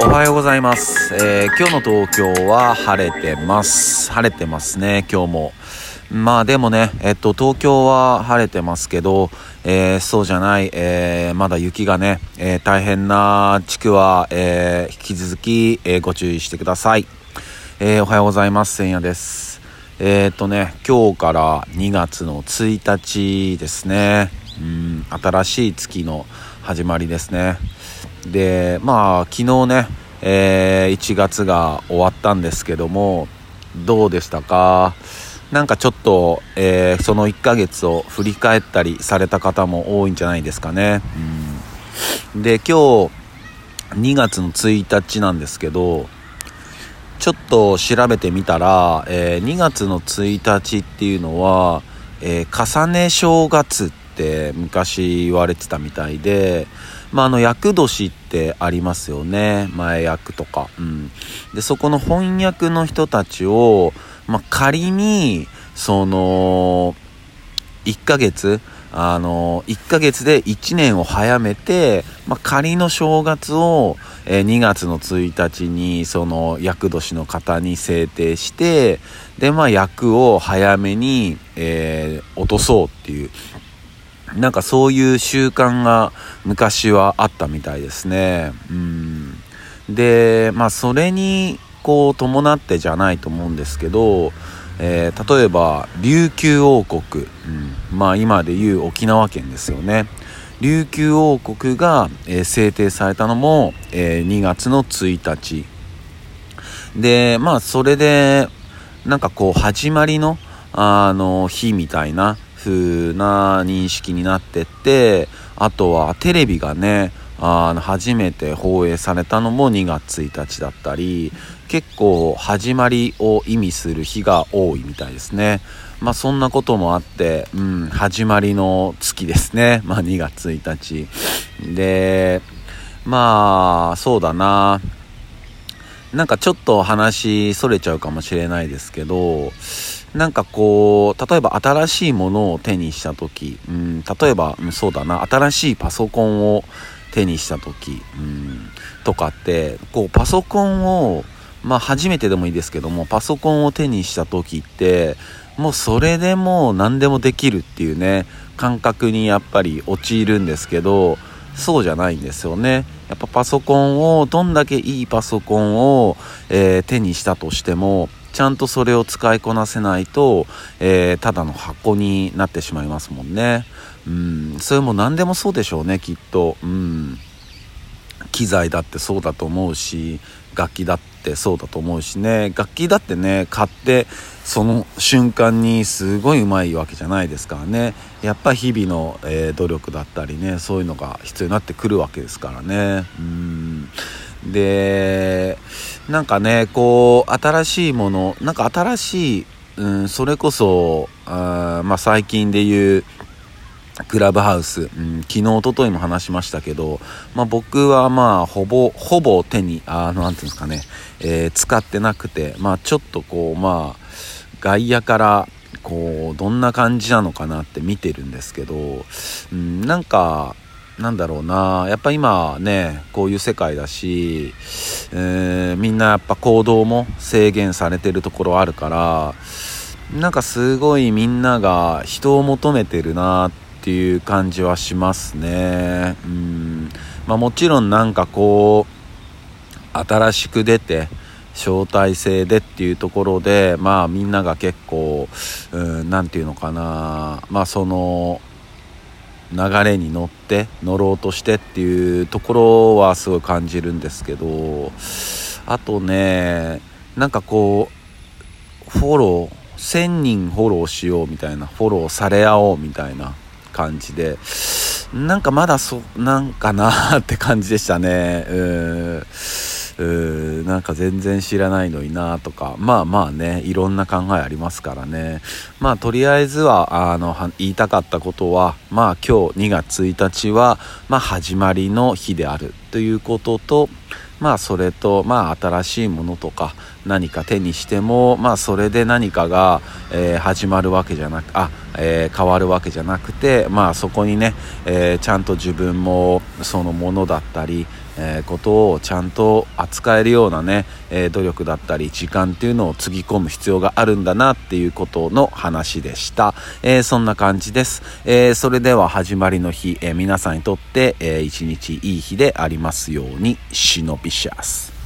おはようございます、えー今日の東京は晴れてます。晴れてますね今日も。まあでもねえっと東京は晴れてますけど、えーそうじゃない、えーまだ雪がね、えー大変な地区は、え引き続き、えご注意してください、えおはようございます千夜です。えっとね今日から2月の1日ですね。うん新しい月の始まりですね。でまあ昨日ね、えー1月が終わったんですけどもどうでしたか？なんかちょっと、えーその1ヶ月を振り返ったりされた方も多いんじゃないですかね、うん、で今日2月の1日なんですけどちょっと調べてみたら、えー2月の1日っていうのは、えー重ね正月って昔言われてたみたいで、まあ、あの、厄年ってありますよね。前役とか。うん。で、そこの翻訳の人たちを、まあ、仮に、その、1ヶ月、あの、1ヶ月で1年を早めて、まあ、仮の正月を、えー2月の1日に、その、厄年の方に制定して、で、まあ、役を早めに、えー落とそうっていう、なんかそういう習慣が昔はあったみたいですね。うん。で、まあそれにこう伴ってじゃないと思うんですけど、えー例えば琉球王国、うん、まあ今でいう沖縄県ですよね。琉球王国が、えー制定されたのも、えー2月の1日。で、まあそれで、なんかこう始まりの、あの、日みたいな風な認識になってって、あとはテレビがね、あの、初めて放映されたのも2月1日だったり、結構始まりを意味する日が多いみたいですね。まあそんなこともあって、うん、始まりの月ですね。まあ2月1日。で、まあ、そうだな。なんかちょっと話それちゃうかもしれないですけど、なんかこう、例えば新しいものを手にした時、うん、例えば、そうだな、新しいパソコンを手にした時、うん、とかって、こう、パソコンを、まあ初めてでもいいですけども、パソコンを手にした時って、もうそれでも何でもできるっていうね、感覚にやっぱり陥るんですけど、そうじゃないんですよね。やっぱパソコンを、どんだけいいパソコンを、えー手にしたとしても、ちゃんとそれを使いこなせないと、えーただの箱になってしまいますもんね。うん、それも何でもそうでしょうね、きっと。うん。機材だってそうだと思うし楽器だってそうだと思うしね。楽器だってね買ってその瞬間にすごいうまいわけじゃないですからね。やっぱ日々の、えー努力だったりねそういうのが必要になってくるわけですからね。うん。でなんかねこう新しいものなんか新しい、うん、それこそあまあ最近で言うクラブハウス、うん、昨日、一昨日も話しましたけど、まあ僕はまあほぼ、ほぼ手に、あの、なんていうんですかね、えー使ってなくて、まあちょっとこう、まあ、外野から、こう、どんな感じなのかなって見てるんですけど、うん、なんか、なんだろうな、やっぱ今ね、こういう世界だし、えーみんなやっぱ行動も制限されてるところあるから、なんかすごいみんなが人を求めてるなってっていう感じはしますね。うん。まあもちろんなんかこう、新しく出て、招待制でっていうところで、まあみんなが結構、うん、なんていうのかな、まあその、流れに乗って乗ろうとしてっていうところはすごい感じるんですけどあとねなんかこうフォロー1000人フォローしようみたいなフォローされ合おうみたいな感じでなんかまだそなんかなって感じでしたね。うーんなんか全然知らないのになとか。まあまあねいろんな考えありますからね。まあとりあえずはあの言いたかったことはまあ今日2月1日はまあ始まりの日である。ということとまあそれとまあ新しいものとか何か手にしても、まあ、それで何かが、えー、始まるわけじゃなくあ、えー、変わるわけじゃなくて、まあ、そこにね、えー、ちゃんと自分もそのものだったり、えことをちゃんと扱えるようなね、え努力だったり時間っていうのをつぎ込む必要があるんだなっていうことの話でした、えそんな感じです、えそれでは始まりの日、え皆さんにとって、えー、一日いい日でありますようにシノビシャス。